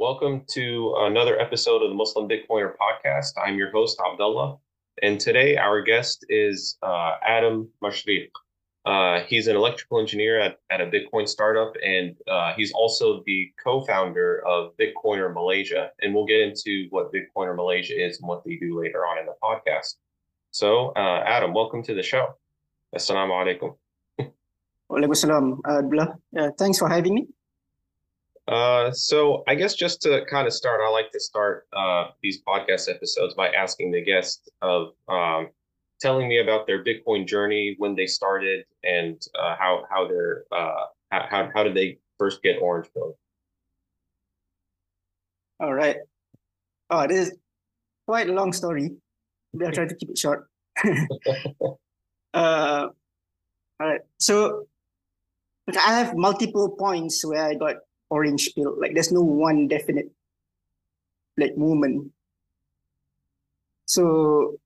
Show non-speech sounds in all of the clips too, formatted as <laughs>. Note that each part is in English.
Welcome to another episode of the Muslim Bitcoiner podcast. I'm your host, Abdullah. And today our guest is uh, Adam Mashrique. Uh, he's an electrical engineer at, at a Bitcoin startup, and uh, he's also the co founder of Bitcoiner Malaysia. And we'll get into what Bitcoiner Malaysia is and what they do later on in the podcast. So, uh, Adam, welcome to the show. Assalamu alaikum. Abdullah. Uh, thanks for having me. Uh, so I guess just to kind of start, I like to start uh, these podcast episodes by asking the guest of um, telling me about their Bitcoin journey, when they started, and uh, how how their uh, how how did they first get Orange Pill? All right. Oh, this is quite a long story. I'll try to keep it short. <laughs> uh, all right. So I have multiple points where I got orange pill. Like there's no one definite like moment. So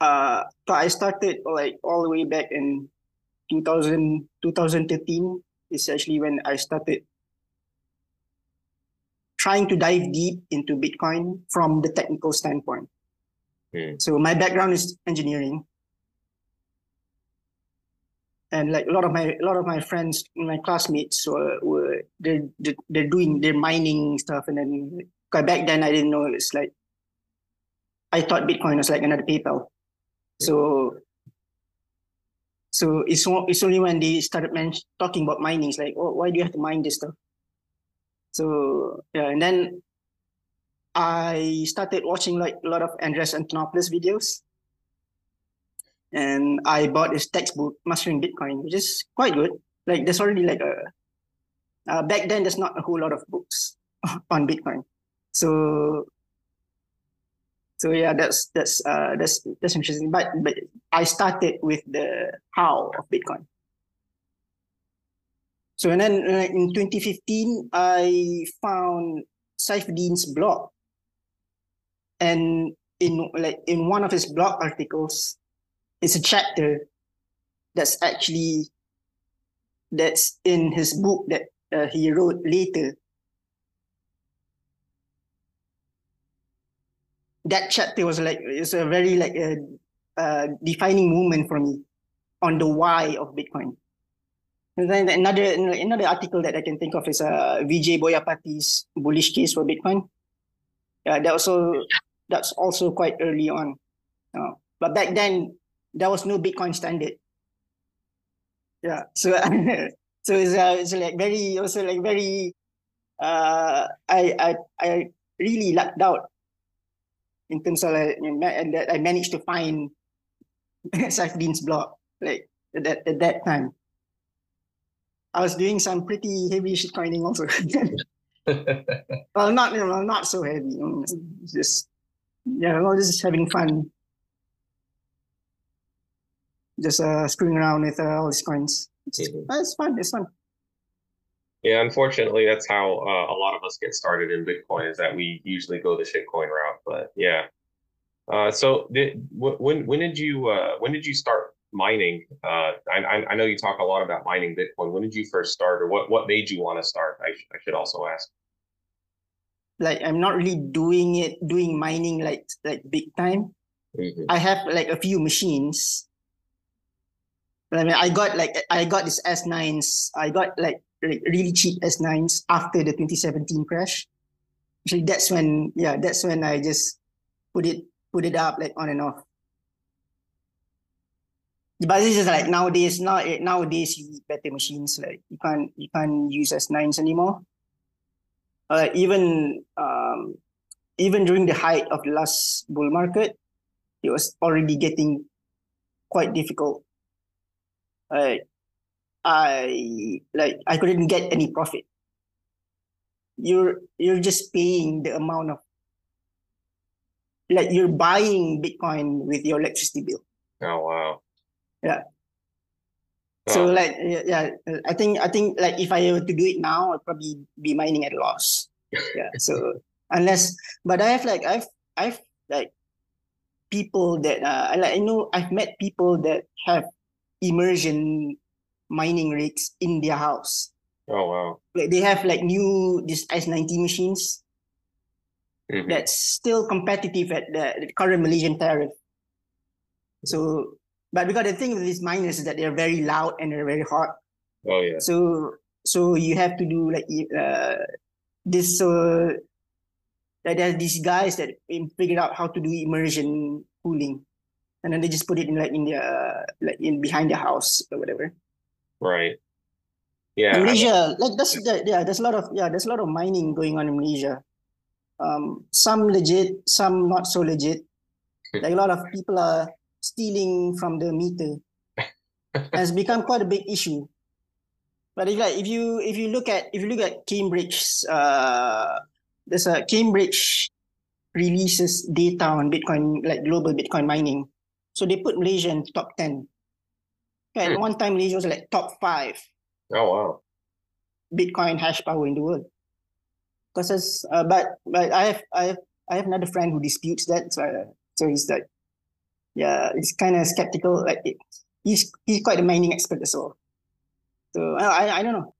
uh I started like all the way back in 2000 2013 is actually when I started trying to dive deep into Bitcoin from the technical standpoint. Mm. So my background is engineering and like a lot of my a lot of my friends my classmates were, were they're, they're doing they're mining stuff and then back then i didn't know it's like i thought bitcoin was like another paypal. So so it's, it's only when they started men- talking about mining it's like oh, why do you have to mine this stuff? So yeah and then i started watching like a lot of andreas antonopoulos videos. And I bought his textbook, Mastering Bitcoin, which is quite good. Like there's already like a uh, back then there's not a whole lot of books <laughs> on Bitcoin, so so yeah, that's that's uh that's that's interesting. But but I started with the how of Bitcoin. So and then uh, in 2015, I found Saifedean's blog, and in like in one of his blog articles, it's a chapter that's actually that's in his book that uh, he wrote later. That chapter was like it's a very like a, defining moment for me on the why of bitcoin. And then another another article that i can think of is uh, vijay boyapati's bullish case for bitcoin. Yeah that also that's also quite early on. Uh, but back then there was no Bitcoin standard. Yeah, so <laughs> so it's uh, it's like very also like very uh I I I really lucked out in terms of like, and that I managed to find <laughs> Saifedean's blog like at that at that time. I was doing some pretty heavy shit coining also. <laughs> well, not you know, not so heavy. just yeah, well, just having fun just uh, screwing around with uh, all these coins. It's, mm-hmm. It's fun. It's fun. Yeah, unfortunately, that's how uh, a lot of us get started in Bitcoin. Is that we usually go the shitcoin route. But yeah, uh, so did, when when did you uh, when did you start mining? Uh, I I know you talk a lot about mining Bitcoin. When did you first start, or what what made you want to start? I sh- I should also ask. Like I'm not really doing it doing mining like like big time. Mm-hmm. I have like a few machines I mean, I got like I got this S9s. I got like really cheap S9s after the 2017 crash. Actually, that's when yeah, that's when I just put it put it up like on and off. But this is like nowadays. Now nowadays you need better machines. Like you can't you can't use S9s anymore. Uh, even um, even during the height of the last bull market, it was already getting quite difficult like I like I couldn't get any profit. You're you're just paying the amount of like you're buying Bitcoin with your electricity bill. Oh wow. Yeah. So like yeah, I think I think like if I were to do it now, I'd probably be mining at a loss. <laughs> yeah. So unless but I have like I've I've like people that uh, like I know I've met people that have immersion mining rigs in their house. Oh wow. Like they have like new this S90 machines Mhm. that's still competitive at the, the current Malaysian tariff. So, but because the thing with these miners is that they're very loud and they're very hot. Oh yeah. So, so you have to do like uh, this. So, that there's these guys that figured out how to do immersion cooling, and then they just put it in like in their like in behind the house or whatever. Right. Yeah. in I- Malaysia, like that's that, yeah, there's a lot of yeah, there's a lot of mining going on in Malaysia. Um, some legit, some not so legit. <laughs> Like a lot of people are stealing from the meter. <laughs> has become quite a big issue. But if like if you if you look at if you look at Cambridge's uh there's a Cambridge releases data on Bitcoin like global Bitcoin mining. So they put Malaysia in top ten. Okay, at Hmm. one time Malaysia was like top five. oh wow. Bitcoin hash power in the world. Because as, uh, but but I have I have I have another friend who disputes that. So uh, so he's like, yeah, he's kind of skeptical. Like it, he's he's quite a mining expert as well. So I I, I don't know.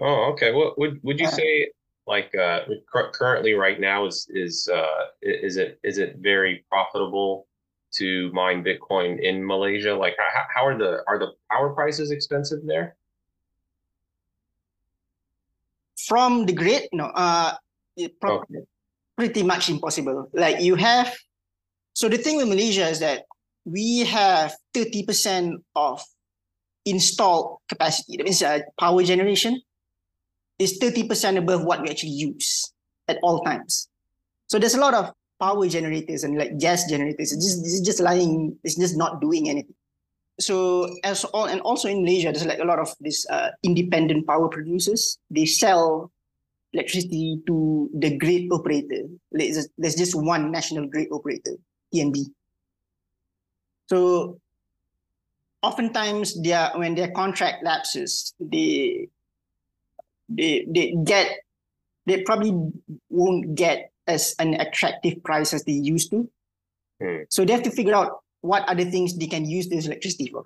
Oh, okay. What would would you Uh, say like uh currently right now is is uh is it is it very profitable to mine Bitcoin in Malaysia? Like how how are the are the power prices expensive there? From the grid, no, uh, pretty much impossible. Like you have, so the thing with Malaysia is that we have thirty percent of installed capacity. That means uh, power generation is thirty percent above what we actually use at all times. So there's a lot of power generators and like gas generators. It's just it's just lying. It's just not doing anything. So as all and also in Malaysia, there's like a lot of these uh, independent power producers. They sell electricity to the grid operator. There's just one national grid operator, TNB. So oftentimes their when their contract lapses, they they they get they probably won't get as an attractive price as they used to. Hmm. So they have to figure out what other things they can use this electricity for.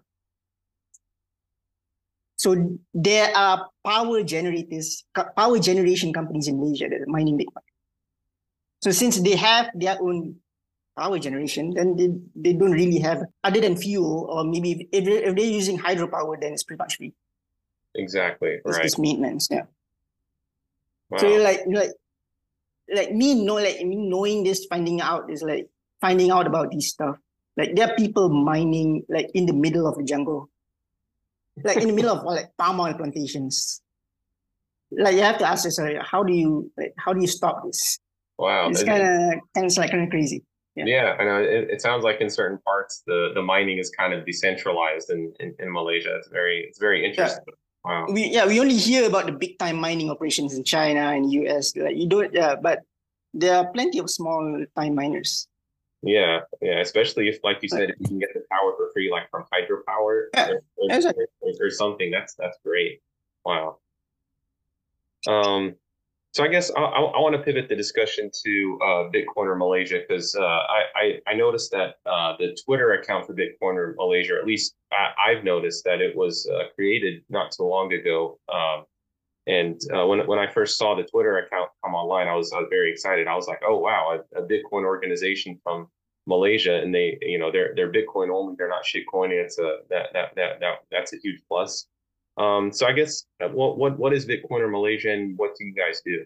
So there are power generators, power generation companies in Malaysia that are mining Bitcoin. So since they have their own power generation, then they, they don't really have other than fuel or maybe if, if they're using hydropower, then it's pretty much free. Exactly. It's Right. just maintenance. Yeah. Wow. So you're like you're like like me know like me knowing this, finding out is like finding out about these stuff. Like there are people mining like in the middle of the jungle. Like in the middle of like <laughs> palm oil plantations. Like you have to ask yourself, how do you like how do you stop this? Wow. It's kind of kind of like kind of crazy. yeah. Yeah, I know. It, it sounds like in certain parts the the mining is kind of decentralized in in, in Malaysia. It's very it's very interesting. Wow. We yeah we only hear about the big time mining operations in China and US. Like you don't yeah, but there are plenty of small time miners. Yeah, yeah. Especially if, like you said, if you can get the power for free, like from hydropower Yeah, or, or, exactly. or, or something, that's that's great. Wow. Um, so I guess I, I, I want to pivot the discussion to uh, Bitcoiner Malaysia because uh, I, I I noticed that uh, the Twitter account for Malaysia, or at least I, I've noticed that it was uh, created not too long ago. Um, and uh, when when I first saw the Twitter account come online, I was I was very excited. I was like, oh wow, a, a Bitcoin organization from Malaysia, and they you know they're they're Bitcoin only. They're not shitcoining. It's a that that that, that that's a huge plus. Um, so I guess uh, what what what is Bitcoiner Malaysia, and what do you guys do?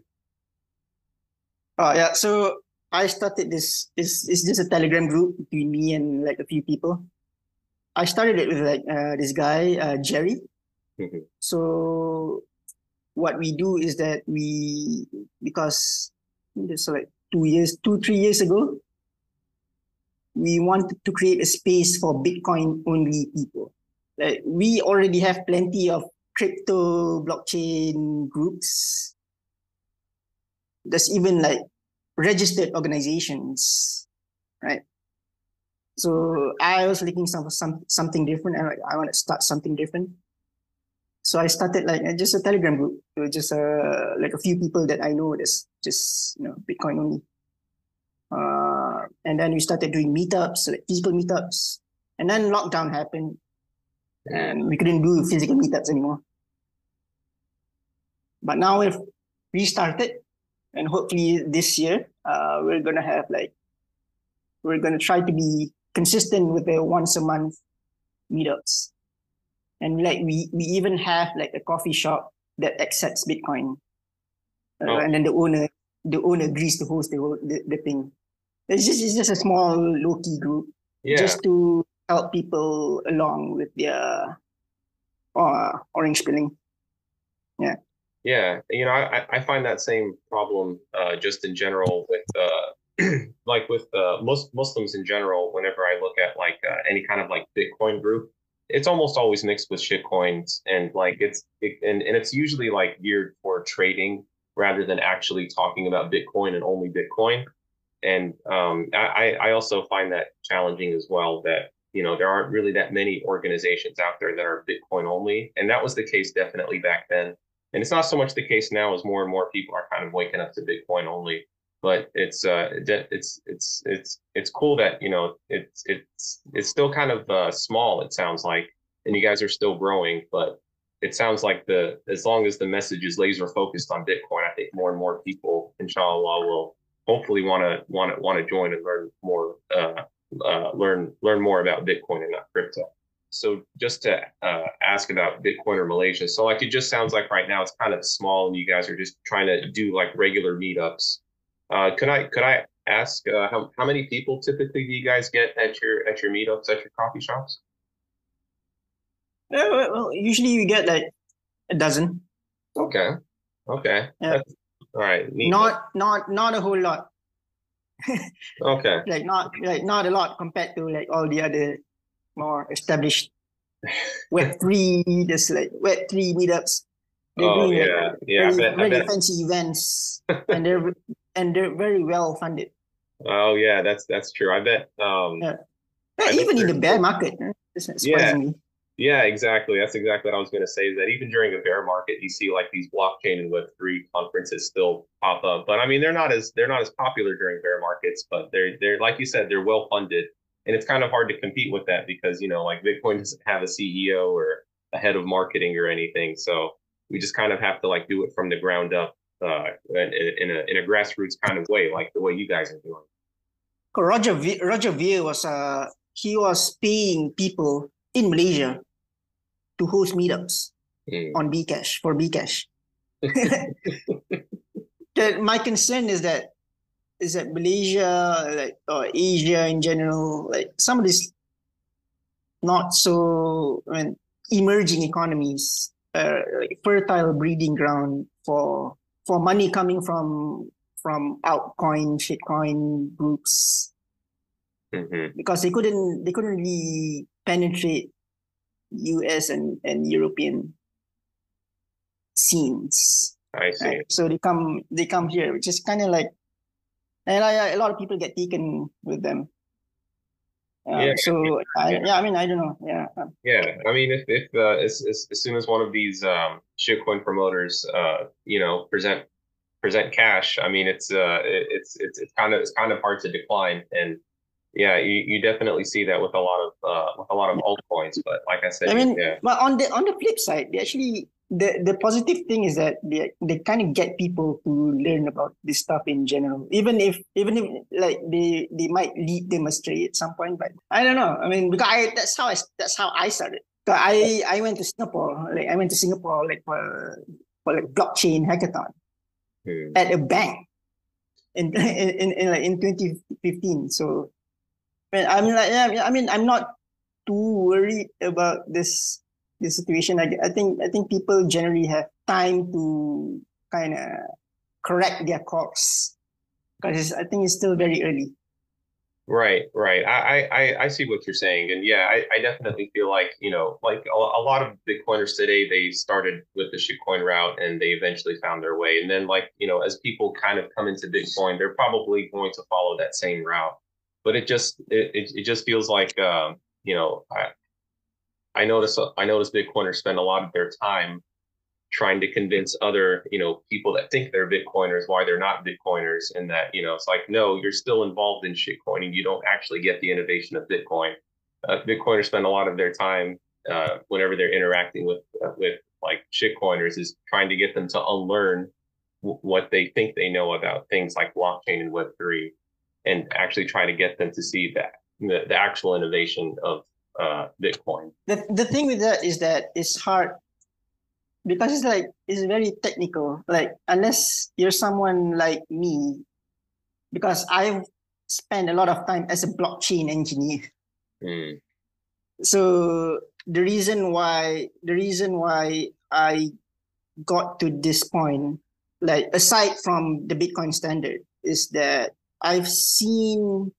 Oh yeah, so I started this. It's it's just a Telegram group between me and like a few people. I started it with like uh, this guy uh, Jerry. Mhm. So what we do is that we because just like two years, two three years ago, we wanted to create a space for Bitcoin only people. Like we already have plenty of crypto blockchain groups. There's even like registered organizations, right? So I was looking some some something different. I like I want to start something different. So I started like uh, just a Telegram group, just uh, like a few people that I know that's just you know Bitcoin only. Uh, and then we started doing meetups, like physical meetups. And then lockdown happened, and we couldn't do physical meetups anymore. But now we've restarted, and hopefully this year uh, we're gonna have like we're gonna try to be consistent with the once a month meetups, and like we we even have like a coffee shop that accepts Bitcoin, uh, Oh. and then the owner the owner agrees to host the the, the thing. It's just it's just a small low key group Yeah. just to help people along with their uh, orange peeling. Yeah, Yeah, you know, I, I- find that same problem uh, just in general with uh, <clears throat> like with uh, most Muslims in general. Whenever I look at like uh, any kind of like Bitcoin group, it's almost always mixed with shitcoins, and like it's it, and and it's usually like geared for trading rather than actually talking about Bitcoin and only Bitcoin. And um, I I also find that challenging as well. That you know there aren't really that many organizations out there that are Bitcoin only, and that was the case definitely back then and it's not so much the case now as more and more people are kind of waking up to Bitcoin only. But it's uh it's it's it's it's cool that you know it's it's it's still kind of uh, small. It sounds like, and you guys are still growing. But it sounds like the as long as the message is laser focused on Bitcoin, I think more and more people, inshallah, will hopefully want to want to want to join and learn more uh, uh, learn learn more about Bitcoin and not crypto so just to uh, ask about Bitcoiner Malaysia. So like it just sounds like right now it's kind of small, and you guys are just trying to do like regular meetups. Uh, could I could I ask uh, how how many people typically do you guys get at your at your meetups at your coffee shops? Yeah, well, well, usually you get like a dozen, Okay, okay, Yeah. That's- all right. Neat. not not not a whole lot, okay. <laughs> like not like not a lot compared to like all the other more established <laughs> Web three, just like Web three meetups. They're Oh doing like, yeah, yeah. Very, bet. Very fancy events, <laughs> and they're and they're very well funded. Oh yeah, that's that's true. I bet. Um, Yeah. I Yeah, bet even in the bear market, eh, surprisingly. Yeah, exactly. That's exactly what I was going to say. Is that even during a bear market, you see like these blockchain and Web three conferences still pop up. But I mean, they're not as they're not as popular during bear markets. But they're they're like you said, they're well funded, and it's kind of hard to compete with that because you know like Bitcoin doesn't have a CEO or a head of marketing or anything. So we just kind of have to like do it from the ground up uh, in, in a in a grassroots kind of way, like the way you guys are doing. Roger v- Roger Ver was uh he was paying people in Malaysia to host meetups Mm. on Bcash for Bcash. <laughs> my concern is that is that Malaysia like or Asia in general like some of these not so I mean, emerging economies uh, like fertile breeding ground for for money coming from from altcoin shitcoin groups Mhm. because they couldn't they couldn't really penetrate US and, and European scenes. I see. Right? So they come they come here, which is kind of like and I, a lot of people get taken with them. Uh, Yeah. So I, Yeah. yeah, I mean I don't know. Yeah. Yeah, I mean, if if uh, as, as as soon as one of these um, shitcoin promoters, uh, you know, present present cash, I mean, it's uh, it, it's it's it's kind of it's kind of hard to decline, and yeah, you, you definitely see that with a lot of uh, with a lot of altcoins. But like I said, I mean, yeah, but on the on the flip side, they actually the the positive thing is that they they kind of get people to learn about this stuff in general. Even if even if like they they might lead them astray at some point, but I don't know. I mean, because I that's how I that's how I started. So I I went to Singapore. Like I went to Singapore like for for like blockchain hackathon Hmm. at a bank in <laughs> in, in, in like in 2015. So I mean, I mean I'm not too worried about this this situation. I, I think I think people generally have time to kind of correct their course because I think it's still very early. Right, right. I, I, I- I see what you're saying, and yeah, I, I definitely feel like you know, like a, a lot of Bitcoiners today, they started with the shitcoin route, and they eventually found their way. And then, like you know, as people kind of come into Bitcoin, they're probably going to follow that same route. But it just it it, just feels like um, you know, I I notice I notice Bitcoiners spend a lot of their time trying to convince other you know people that think they're bitcoiners why they're not bitcoiners and that you know it's like no you're still involved in shitcoining. You don't actually get the innovation of bitcoin. Uh, bitcoiners spend a lot of their time uh, whenever they're interacting with uh, with like shitcoiners is trying to get them to unlearn w- what they think they know about things like blockchain and Web three, and actually try to get them to see that the, the actual innovation of uh, Bitcoin. The the thing with that is that it's hard because it's like it's very technical. Like unless you're someone like me, because I've spent a lot of time as a blockchain engineer. Mm. So the reason why the reason why I got to this point, like aside from the Bitcoin standard, is that I've seen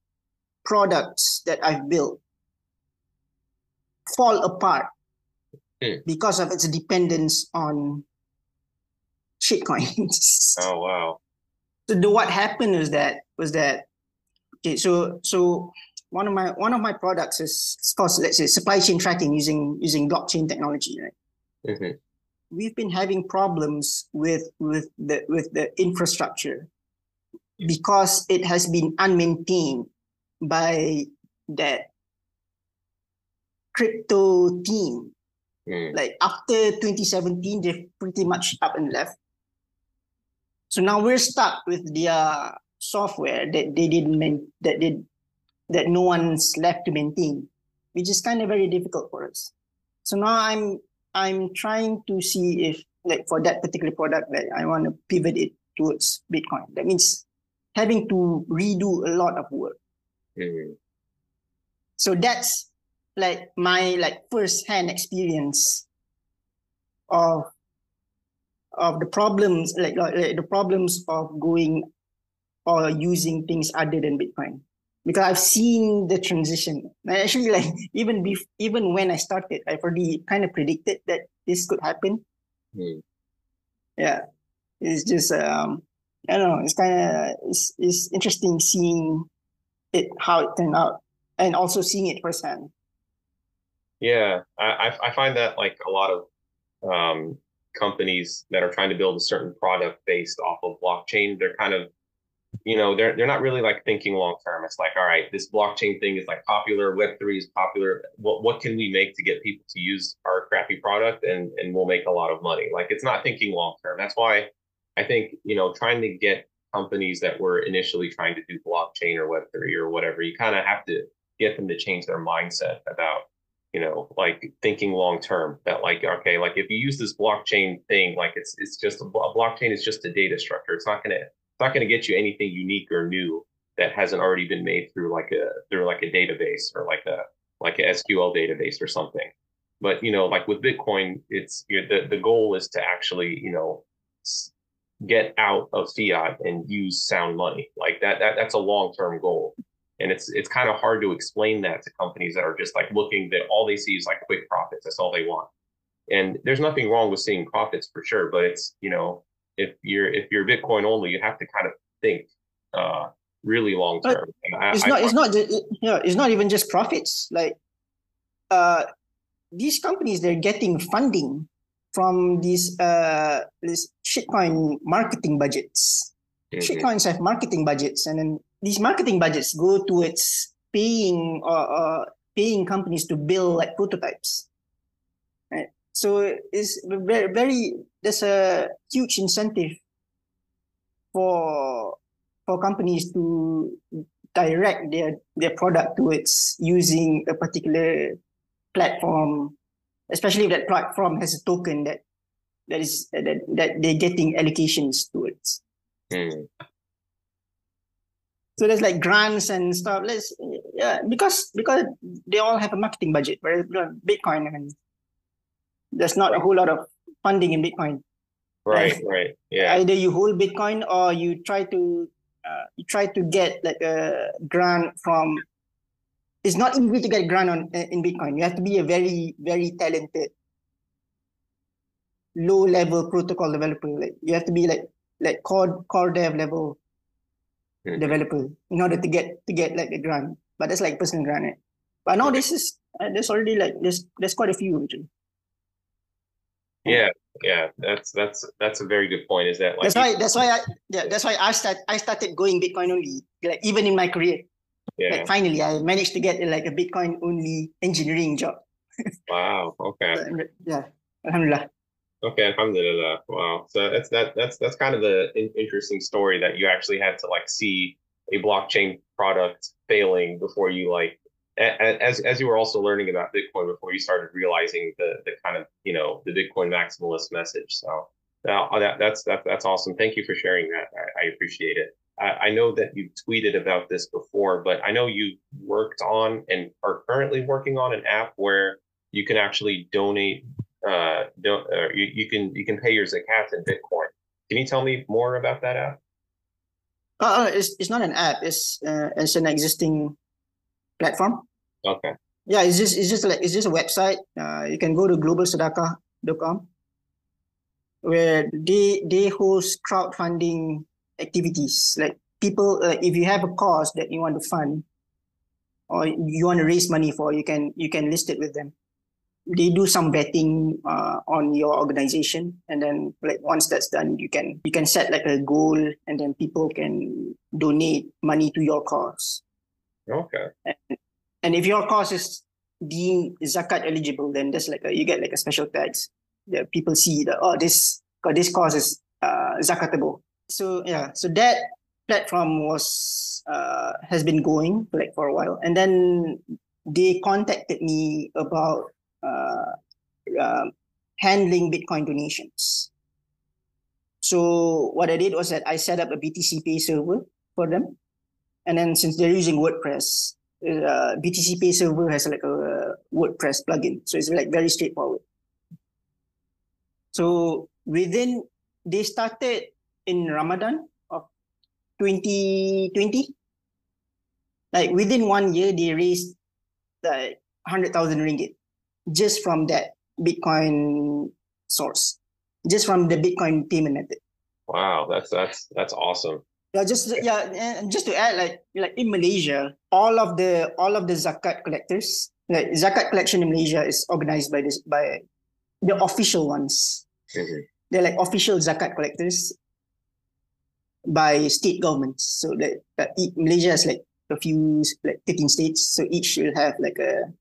products that I've built fall apart Hmm. because of its dependence on shitcoins. <laughs> Oh wow. so the what happened was that was that okay so so one of my one of my products is it's called let's say supply chain tracking using using blockchain technology right Mhm. we've been having problems with with the with the infrastructure because it has been unmaintained by that crypto team. Mm. like after 2017 they've pretty much up and left. So now we're stuck with their software that they didn't main, that did that no one's left to maintain which is kind of very difficult for us. So now i'm i'm trying to see if like for that particular product that i want to pivot it towards bitcoin. That means having to redo a lot of work. Mm. so that's like my like first hand experience of of the problems like, like, the problems of going or using things other than bitcoin. Because i've seen the transition. And actually like <laughs> even bef- even when i started i've already kind of predicted that this could happen. Mm. yeah. It's just um i don't know it's kind of it's, it's interesting seeing it how it turned out and also seeing it firsthand Yeah, I I- find that like a lot of um, companies that are trying to build a certain product based off of blockchain, they're kind of, you know, they're they're not really like thinking long term. It's like, all right, this blockchain thing is like popular, Web three is popular. What what can we make to get people to use our crappy product and and we'll make a lot of money? Like it's not thinking long term. That's why I think you know trying to get companies that were initially trying to do blockchain or Web three or whatever, you kind of have to get them to change their mindset about you know, like thinking long term that like, okay, like if you use this blockchain thing, like it's it's just a, a blockchain is just a data structure. It's not gonna it's not gonna get you anything unique or new that hasn't already been made through like a through like a database or like a like a SQL database or something. But you know, like with Bitcoin, it's the the goal is to actually you know get out of fiat and use sound money. Like that that that's a long term goal. And it's it's kind of hard to explain that to companies that are just like looking that all they see is like quick profits. That's all they want. And there's nothing wrong with seeing profits for sure but it's you know if you're if you're bitcoin only you have to kind of think uh really long term I- it's I not find- it's not it- yeah it's not even just profits. Like uh these companies they're getting funding from these uh these shitcoin marketing budgets. Mhm. shitcoins have marketing budgets and then these marketing budgets go towards paying or uh, paying companies to build like prototypes. Right? So it's very very there's a huge incentive for for companies to direct their their product towards using a particular platform especially if that platform has a token that that is that, that they're getting allocations towards Mhm. so there's like grants and stuff. Let's yeah, because because they all have a marketing budget. Whereas Bitcoin, I mean, there's not a whole lot of funding in Bitcoin. right right yeah Either you hold Bitcoin or you try to uh, you try to get like a grant from. It's not easy to get a grant on in Bitcoin. You have to be a very very talented low level protocol developer. Like you have to be like like core core dev level Mhm. developer in order to get to get like a grant. But that's like personal grant. Right? But now this is uh, there's already like there's there's quite a few actually. yeah yeah that's that's that's a very good point is that like That's why that's why I yeah that's why I start I started going Bitcoin only. Like even in my career, yeah like finally I managed to get like a Bitcoin only engineering job. <laughs> Wow. Okay. yeah, alhamdulillah. Okay, alhamdulillah. Wow. So that's that that's that's kind of the interesting story that you actually had to like see a blockchain product failing before you like as as you were also learning about Bitcoin before you started realizing the the kind of you know the Bitcoin maximalist message. So uh, that that's that, that's awesome. Thank you for sharing that. I, I appreciate it. I, I know that you've tweeted about this before, but I know you worked on and are currently working on an app where you can actually donate. Uh, don't uh, you, you can you can pay your zakat in Bitcoin. Can you tell me more about that app? Uh, uh it's it's not an app. It's uh, it's an existing platform. Okay. Yeah, it's just it's just like it's just a website. Uh, you can go to globalsedekah.com where they they host crowdfunding activities. Like people, uh, if you have a cause that you want to fund or you want to raise money for, you can you can list it with them. They do some betting uh, on your organization, and then like once that's done, you can you can set like a goal, and then people can donate money to your cause. Okay. And, and if your cause is deemed zakat eligible, then there's like a, you get like a special tax that people see that oh this this cause is uh, zakatable. So yeah, so that platform was uh, has been going like for a while, and then they contacted me about uh, uh, handling Bitcoin donations. So what I did was that I set up a BTC Pay server for them, and then since they're using WordPress, uh, BTC Pay server has like a WordPress plugin, so it's like very straightforward. So within, they started in Ramadan of 2020. Like within one year, they raised like 100,000 ringgit just from that Bitcoin source, just from the Bitcoin payment method. Wow, that's that's that's awesome. Yeah, just yeah, and just to add, like like in Malaysia, all of the all of the zakat collectors, like zakat collection in Malaysia is organized by this by the official ones. Mm-hmm. They're like official zakat collectors by state governments. So that, that Malaysia has like a few like 13 states. So each will have like a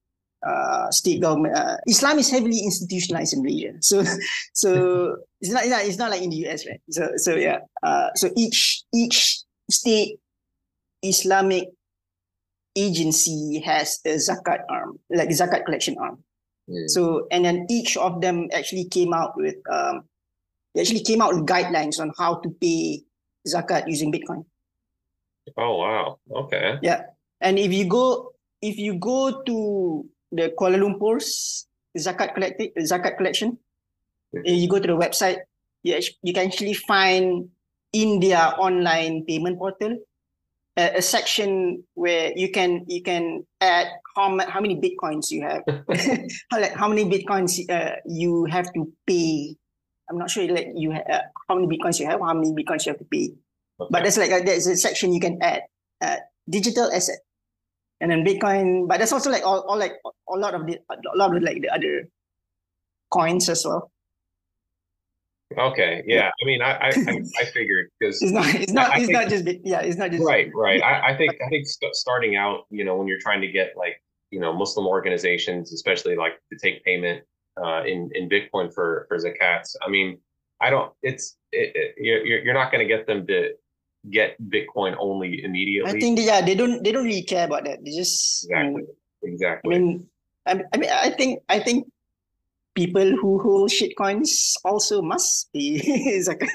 uh, state government. Uh, Islam is heavily institutionalized in Malaysia. So <laughs> so it's not, it's not it's not like in the US, right? So so yeah. Uh, so each each state Islamic agency has a zakat arm, like zakat collection arm. Mm. So and then each of them actually came out with um, they actually came out with guidelines on how to pay zakat using Bitcoin. Oh wow! Okay. Yeah, and if you go if you go to the Kuala Lumpur's zakat collecting zakat collection, mm-hmm. you go to the website, you you can actually find in their online payment portal a, a section where you can you can add how how many bitcoins you have, <laughs> <laughs> how like how many bitcoins uh, you have to pay I'm not sure like you uh, how many bitcoins you have, how many bitcoins you have to pay. Okay. But there's like a, there's a section you can add uh, digital asset, and then Bitcoin. But there's also like all, all like a lot of the a lot of like the other coins as well. Okay, yeah. I mean, I I, I <laughs> figured because it's not it's not I, it's think, not just yeah it's not just right right. I, I think <laughs> I think st- starting out, you know, when you're trying to get like you know Muslim organizations, especially like to take payment uh, in in Bitcoin for for zakats. I mean, I don't. It's it, it, you're you're not going to get them to get Bitcoin only immediately. I think they, yeah, they don't they don't really care about that. They just exactly exactly. I mean, I, I mean, I think I think people who hold shit coins also must be <laughs> zakat.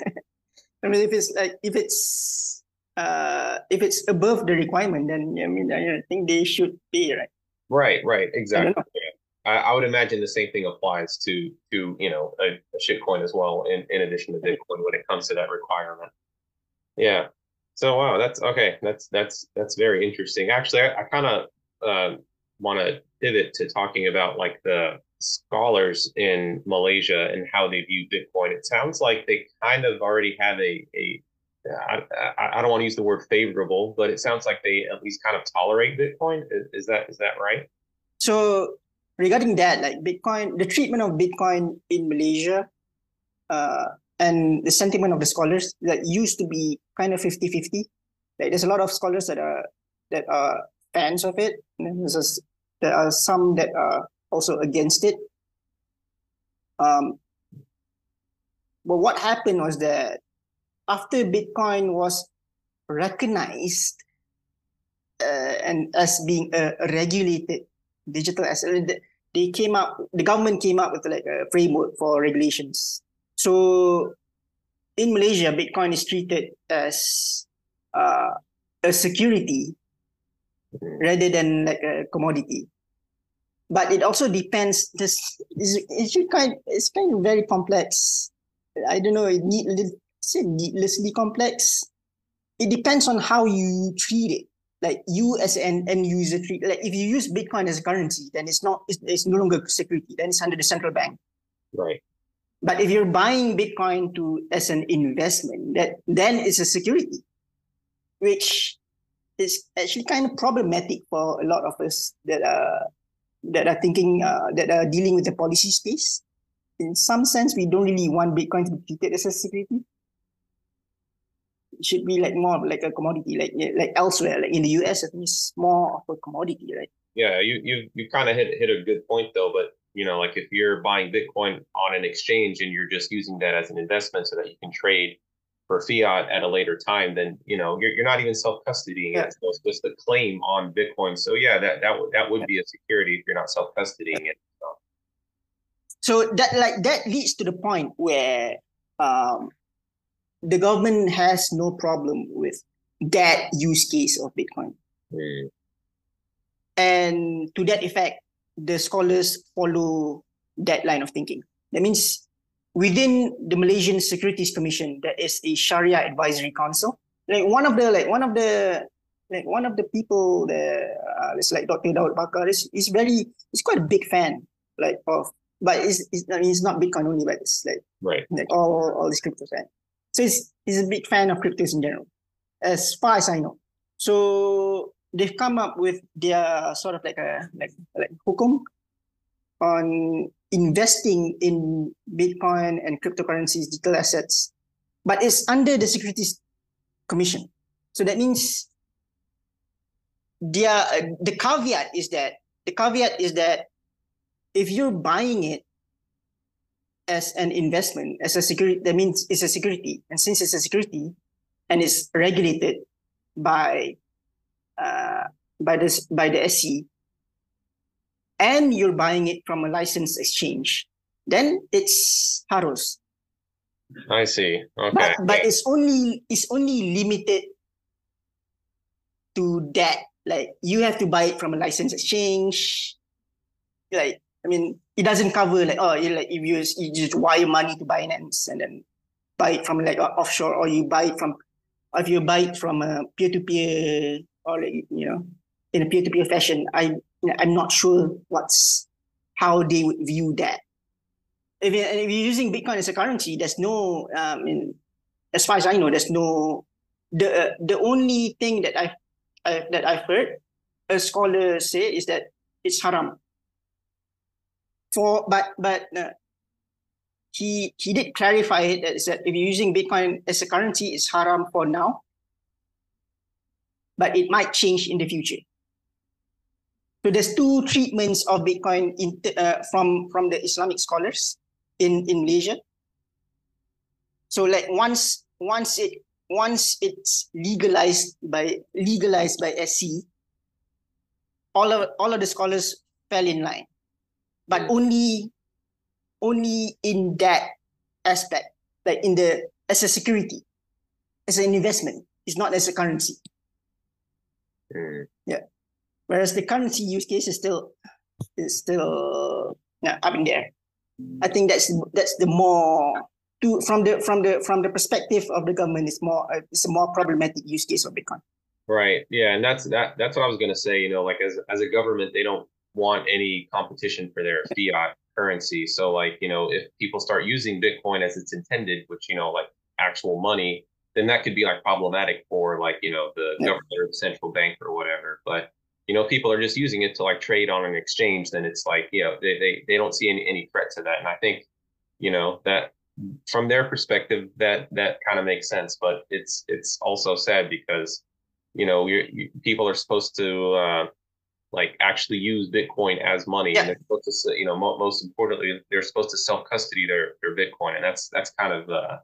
I mean, if it's like if it's uh if it's above the requirement, then I mean, I think they should pay, right? Right, right, exactly. I, I, would imagine the same thing applies to to you know a, a shitcoin as well. In in addition to Bitcoin, when it comes to that requirement. Yeah. So wow, that's okay. That's that's that's very interesting. Actually, I, I kind of uh, want to pivot to talking about like the scholars in Malaysia and how they view Bitcoin. It sounds like they kind of already have a a I, I, don't want to use the word favorable, but it sounds like they at least kind of tolerate Bitcoin. Is, is that is that right? So regarding that, like Bitcoin, the treatment of Bitcoin in Malaysia uh, and the sentiment of the scholars that used to be kind of 50-50. Like there's a lot of scholars that are that are fans of it. And there's there are some that are also against it. Um, but what happened was that after Bitcoin was recognized uh, and as being a, a regulated digital asset, they came up. The government came up with like a framework for regulations. So in Malaysia, Bitcoin is treated as uh, a security rather than like a commodity. But it also depends. This is it's kind it's kind of very complex. I don't know. It need say needlessly complex. It depends on how you treat it. Like you as an end user treat. Like if you use Bitcoin as a currency, then it's not. It's, it's no longer security. Then it's under the central bank. Right. But if you're buying Bitcoin to as an investment, that then it's a security, which is actually kind of problematic for a lot of us that are that are thinking uh, that are dealing with the policy space. In some sense, we don't really want Bitcoin to be treated as a security. Should be like more like a commodity, like like elsewhere, like in the US, I think it's more of a commodity, right? Yeah, you you you kind of hit hit a good point though, but you know, like if you're buying Bitcoin on an exchange and you're just using that as an investment so that you can trade for fiat at a later time, then you know you're, you're not even self custodying yeah. it. So it's just a claim on Bitcoin. So yeah, that that would that would be a security if you're not self custodying it. So. so that like that leads to the point where um, the government has no problem with that use case of Bitcoin. Mm. And to that effect, the scholars follow that line of thinking. That means within the Malaysian Securities Commission, there is a Sharia Advisory Council. Like one of the like one of the like one of the people there, uh, it's like Dr. Daud Bakar is is very he's quite a big fan like of but it's, it's I mean it's not Bitcoin only, but it's like right like all all these cryptos right. So he's he's a big fan of cryptos in general, as far as I know. So they've come up with their sort of like a like like hukum on investing in Bitcoin and cryptocurrencies, digital assets, but it's under the Securities Commission. So that means their the caveat is that the caveat is that if you're buying it as an investment, as a security, that means it's a security. And since it's a security and it's regulated by uh, by this by the SC, and you're buying it from a licensed exchange, then it's harus. I see. Okay. But, but it's only it's only limited to that. Like you have to buy it from a licensed exchange. Like I mean, it doesn't cover like oh, you like if you, you just wire money to Binance and then buy it from like offshore, or you buy it from, or if you buy it from a peer to peer or like, you know in a peer to peer fashion. I I'm not sure what's how they would view that. If, you, if you're using Bitcoin as a currency, there's no, um, in, as far as I know, there's no, the uh, the only thing that I've, I, that I've heard a scholar say is that it's haram. For but but uh, he he did clarify it that that if you're using Bitcoin as a currency, it's haram for now, but it might change in the future. So there's two treatments of Bitcoin in, uh, from from the Islamic scholars in in Malaysia. So like once once it once it's legalized by legalized by SC, all of all of the scholars fell in line, but only only in that aspect, like in the as a security, as an investment, it's not as a currency. Mm. Yeah. Whereas the currency use case is still is still yeah, up in there. I think that's that's the more to from the from the from the perspective of the government is more it's a more problematic use case of Bitcoin. Right. Yeah, and that's that that's what I was going to say, you know, like as as a government they don't want any competition for their fiat currency. So like, you know, if people start using Bitcoin as it's intended, which you know like actual money, then that could be like problematic for like, you know, the yeah. government or the central bank or whatever. But you know people are just using it to like trade on an exchange then it's like you know they they, they don't see any, any threat to that and i think you know that from their perspective that that kind of makes sense but it's it's also sad because you know you people are supposed to uh like actually use Bitcoin as money, Yeah. and they're supposed to, you know, mo- most importantly, they're supposed to self custody their their Bitcoin, and that's that's kind of uh,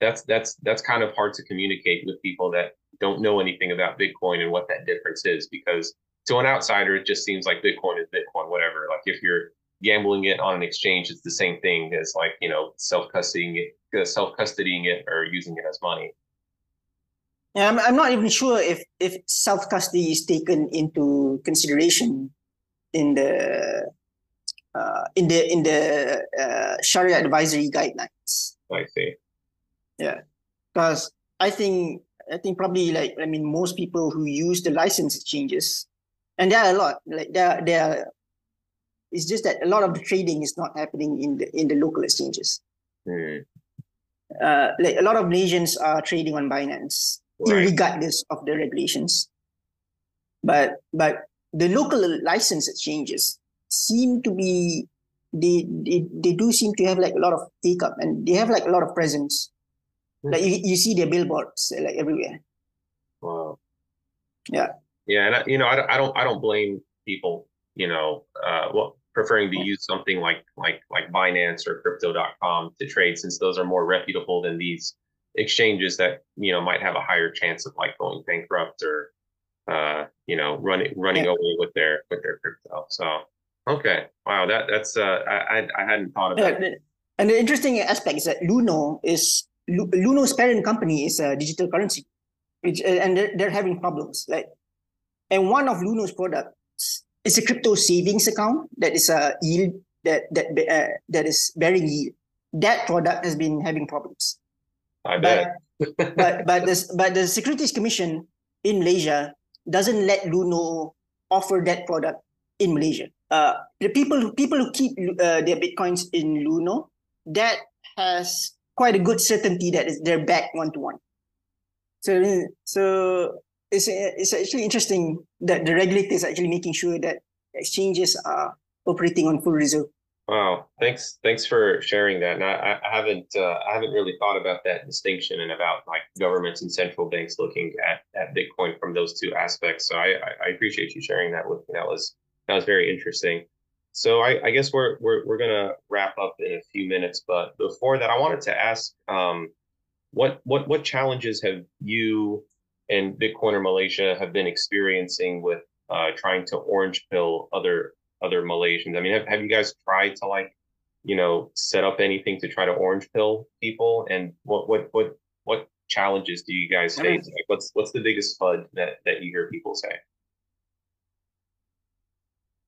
that's that's that's kind of hard to communicate with people that don't know anything about Bitcoin and what that difference is, because to an outsider, it just seems like Bitcoin is Bitcoin, whatever. Like if you're gambling it on an exchange, it's the same thing as like you know self custodying it, self custodying it, or using it as money. Yeah, I'm, I'm not even sure if if self custody is taken into consideration in the uh, in the in the uh, Sharia advisory guidelines. I see. Yeah, because I think I think probably like I mean most people who use the license exchanges, and there are a lot like there there. Are, it's just that a lot of the trading is not happening in the in the local exchanges. Hmm. Uh, like a lot of Malaysians are trading on Binance, Right. regardless of the regulations. But but the local license exchanges seem to be they, they they do seem to have like a lot of take up and they have like a lot of presence. Hmm. Like you, you see their billboards uh, like everywhere. Wow. Yeah. Yeah, and I, you know, I don't, I don't, I don't blame people. You know, uh, well, preferring to use something like like like Binance or Crypto.com to trade, since those are more reputable than these exchanges that you know might have a higher chance of like going bankrupt or uh, you know running running Yeah. away with their with their crypto. So okay, wow, that that's uh, I I, hadn't thought about. it. the interesting aspect is that Luno is Luno's parent company is a digital currency, which uh, and they're, they're having problems. Like, and one of Luno's products is a crypto savings account that is a yield that that uh, that is bearing yield. That product has been having problems. I bet. But but but <laughs> the but the Securities Commission in Malaysia doesn't let Luno offer that product in Malaysia. Uh, the people who people who keep uh, their bitcoins in Luno, that has quite a good certainty that is they're back one to one. So so it's it's actually interesting that the regulator is actually making sure that exchanges are operating on full reserve. Wow, thanks thanks for sharing that. And I, I haven't uh, I haven't really thought about that distinction and about like governments and central banks looking at, at Bitcoin from those two aspects. So I, I, appreciate you sharing that with me. That was that was very interesting. So I, I guess we're we're we're gonna wrap up in a few minutes, but before that, I wanted to ask um, what what what challenges have you and Bitcoiner Malaysia have been experiencing with uh, trying to orange pill other other Malaysians? I mean, have, have you guys tried to like, you know, set up anything to try to orange pill people? And what what what what challenges do you guys I mean- face? Like, what's what's the biggest FUD that that you hear people say?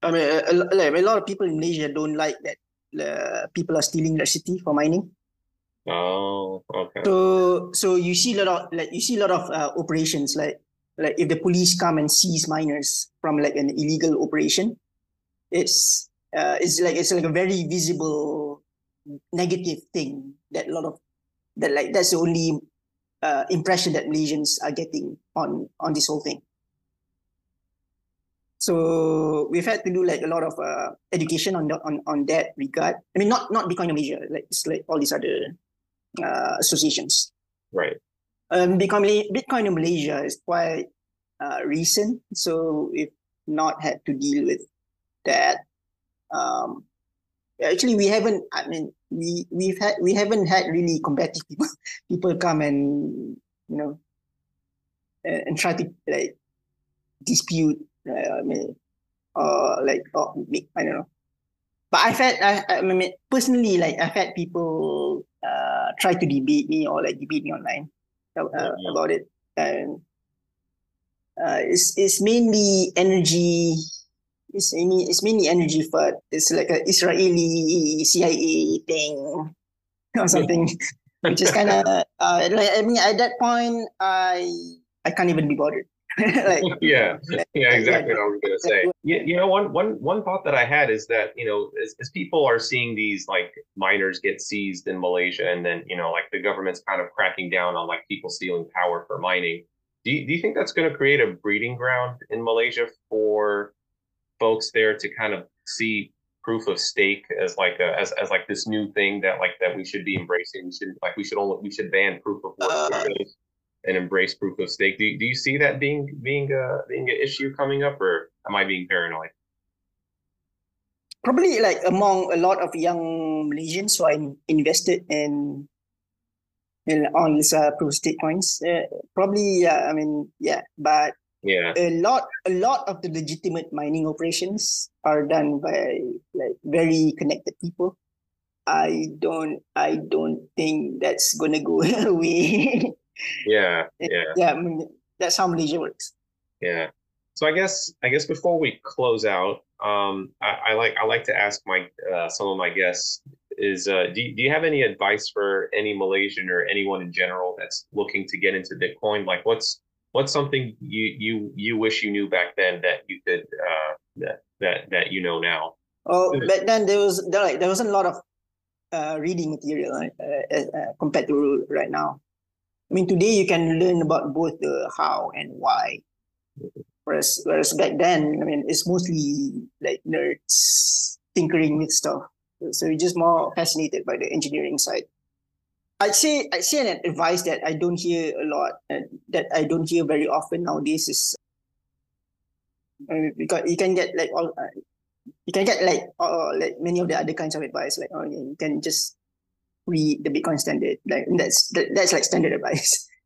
I mean, a, a, like, a lot of people in Malaysia don't like that uh, people are stealing electricity for mining. Oh, okay. So so you see a lot of like you see a lot of uh, operations like like if the police come and seize miners from like an illegal operation, it's uh, it's like it's like a very visible negative thing that a lot of that like that's the only uh, impression that Malaysians are getting on on this whole thing. So we've had to do like a lot of uh, education on the, on on that regard. I mean, not not Bitcoiner Malaysia, like it's like all these other uh, associations. Right. Um, Bitcoin, Bitcoin in Malaysia is quite uh, recent, so we've not had to deal with that. Um, actually, we haven't. I mean, we we've had we haven't had really combative people <laughs> people come and you know and, and try to like dispute. Uh, I mean, or like or make I don't know. But I've had I, I mean personally like I've had people uh try to debate me or like debate me online uh, Yeah. about it and uh it's it's mainly energy it's mainly it's mainly energy but it's like a Israeli CIA thing or something which is kind of uh like I mean at that point I I can't even be bothered <laughs> like <laughs> yeah, yeah, exactly what I was gonna say. Yeah, you know, one one one thought that I had is that you know, as, as people are seeing these like miners get seized in Malaysia, and then you know, like the government's kind of cracking down on like people stealing power for mining. Do you, do you think that's going to create a breeding ground in Malaysia for folks there to kind of see proof of stake as like a, as, as like this new thing that like that we should be embracing? We should like we should only we should ban proof of work. Uh, and embrace proof of stake. Do, do you see that being being uh, being an issue coming up, or am I being paranoid? Probably like among a lot of young Malaysians who are in, invested in in on these uh, proof of stake coins. Uh, probably, yeah. I mean, yeah, but yeah, a lot a lot of the legitimate mining operations are done by like very connected people. I don't I don't think that's gonna go <laughs> away. yeah, yeah, yeah. I mean, that's how Malaysia works. Yeah. So I guess I guess before we close out, um, I, I like I like to ask my uh, some of my guests is uh, do do you have any advice for any Malaysian or anyone in general that's looking to get into Bitcoin? Like, what's what's something you you you wish you knew back then that you could uh, that that that you know now? Oh, back then there was there like there wasn't a lot of uh, reading material uh, uh, uh, compared to right now. I mean, today you can learn about both the how and why. Whereas, whereas back then, I mean, it's mostly like nerds tinkering with stuff. So you're just more fascinated by the engineering side. I'd say I'd say an advice that I don't hear a lot and that I don't hear very often nowadays is uh, because you can get like all uh, you can get like uh, like many of the other kinds of advice like oh you can just read the Bitcoin standard like that's that, that's like standard advice. <laughs>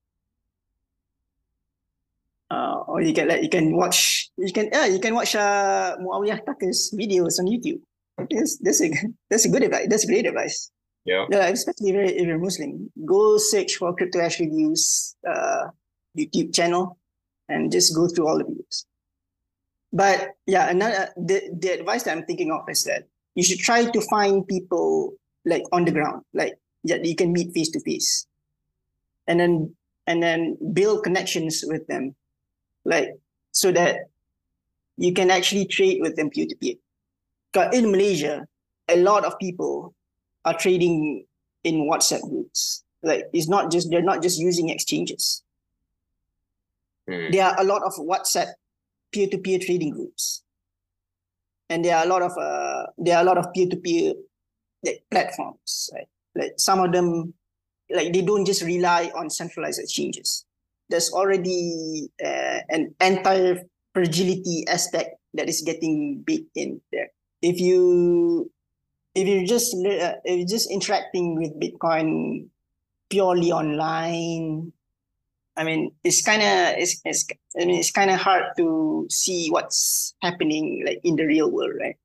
Uh, or you can like you can watch you can yeah you can watch uh Muawiyah Tucker's videos on YouTube. That's that's a <laughs> that's a good advice. That's great advice. Yeah. Yeah, especially if you're Muslim. Go search for crypto hash reviews uh YouTube channel and just go through all the videos. But yeah, another the, the advice that I'm thinking of is that you should try to find people like on the ground, like that you can meet face to face. And then and then build connections with them. Like so that you can actually trade with them peer to peer. Because In Malaysia, a lot of people are trading in WhatsApp groups. Like it's not just they're not just using exchanges. Mm. There are a lot of WhatsApp peer-to-peer trading groups and there are a lot of uh, there are a lot of peer-to-peer like, platforms right like some of them like they don't just rely on centralized exchanges there's already uh, an entire fragility aspect that is getting baked in there if you if you're just uh, if you're just interacting with bitcoin purely online I mean, it's kind of it's, it's I mean it's kind of hard to see what's happening like in the real world, right?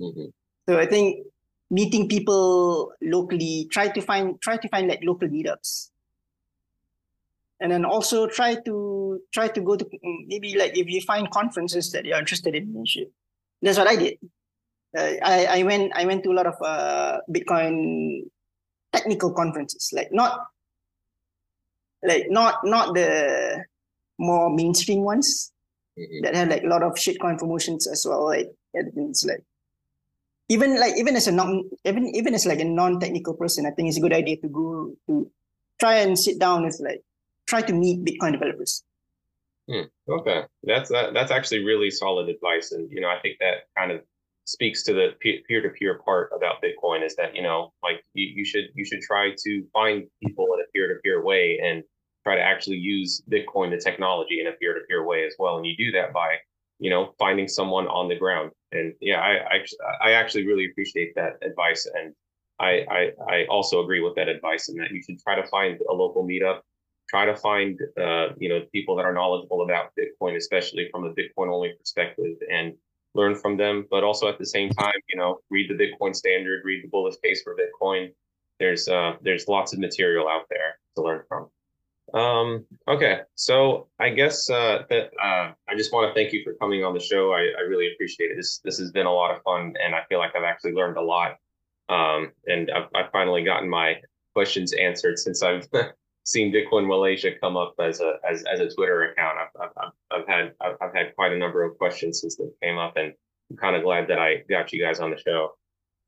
Mm-hmm. So I think meeting people locally, try to find try to find like local meetups, and then also try to try to go to maybe like if you find conferences that you're interested in, that's what I did. Uh, I I went I went to a lot of uh, Bitcoin technical conferences, like not like not not the more mainstream ones mm-hmm. that have like a lot of shitcoin promotions as well. Like it's like even like even as a non even even as like a non-technical person, I think it's a good idea to go to try and sit down with like try to meet Bitcoin developers. Hmm. Okay, that's that, that's actually really solid advice, and you know I think that kind of speaks to the peer to peer part about Bitcoin is that you know like you, you should you should try to find people in a peer to peer way and try to actually use Bitcoin, the technology, in a peer to peer way as well. And you do that by, you know, finding someone on the ground. And yeah, I, I, I actually really appreciate that advice. And I, I, I also agree with that advice in that you should try to find a local meetup, try to find, uh, you know, people that are knowledgeable about Bitcoin, especially from a Bitcoin only perspective and learn from them. But also at the same time, you know, read the Bitcoin standard, read the bullish case for Bitcoin. There's, uh, there's lots of material out there to learn from. Um, okay, so I guess uh, that uh, I just want to thank you for coming on the show. I, I really appreciate it. This this has been a lot of fun, and I feel like I've actually learned a lot. Um, and I've, I've finally gotten my questions answered since I've <laughs> seen Bitcoiner Malaysia come up as a as, as a Twitter account. I've, I've, I've had I've, I've had quite a number of questions since they came up, and I'm kind of glad that I got you guys on the show.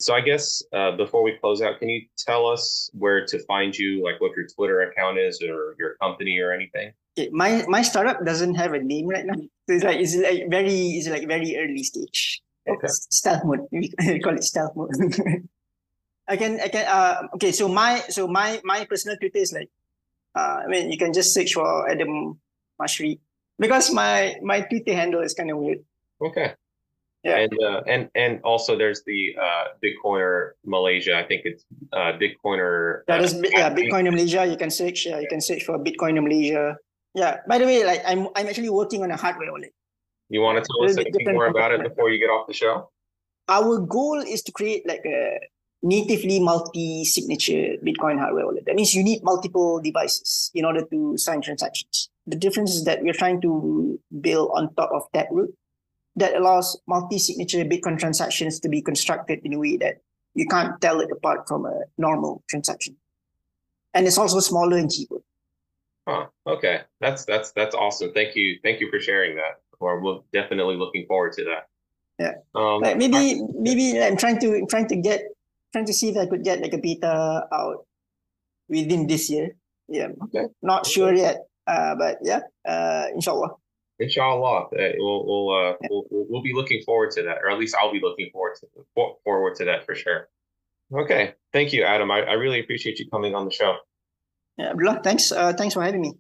So I guess uh, before we close out, can you tell us where to find you, like what your Twitter account is or your company or anything? Okay, my my startup doesn't have a name right now. So <laughs> it's like it's like very it's like very early stage. Okay. stealth mode. <laughs> We call it stealth mode. <laughs> I can I can uh okay so my so my my personal Twitter is like Uh, I mean, you can just search for Adam Mashrique because my my Twitter handle is kind of weird. Okay. Yeah. And uh, and and also there's the uh, Bitcoiner Malaysia. I think it's uh, Bitcoiner. Yeah, uh, there's yeah, at- Bitcoiner Malaysia. You can search. Yeah, you can search for Bitcoiner Malaysia. Yeah. By the way, like I'm I'm actually working on a hardware wallet. You want to tell us Little bit anything more about it before you get off the show? Our goal is to create like a natively multi-signature Bitcoin hardware wallet. That means you need multiple devices in order to sign transactions. The difference is that we're trying to build on top of Taproot that allows multi-signature Bitcoin transactions to be constructed in a way that you can't tell it apart from a normal transaction. And it's also smaller and cheaper. Huh. Okay. That's that's that's awesome. Thank you. Thank you for sharing that. Or we're definitely looking forward to that. Yeah. Um, Like maybe maybe I'm trying to trying to get trying to see if I could get like a beta out within this year. Yeah. Okay. Not sure yet. Uh but yeah, uh inshallah. Inshallah, uh, we'll we'll, uh, Yeah. we'll we'll we'll be looking forward to that, or at least I'll be looking forward to forward to that for sure. Okay, thank you, Adam. I, I really appreciate you coming on the show. Yeah, Abdullah, thanks uh thanks for having me.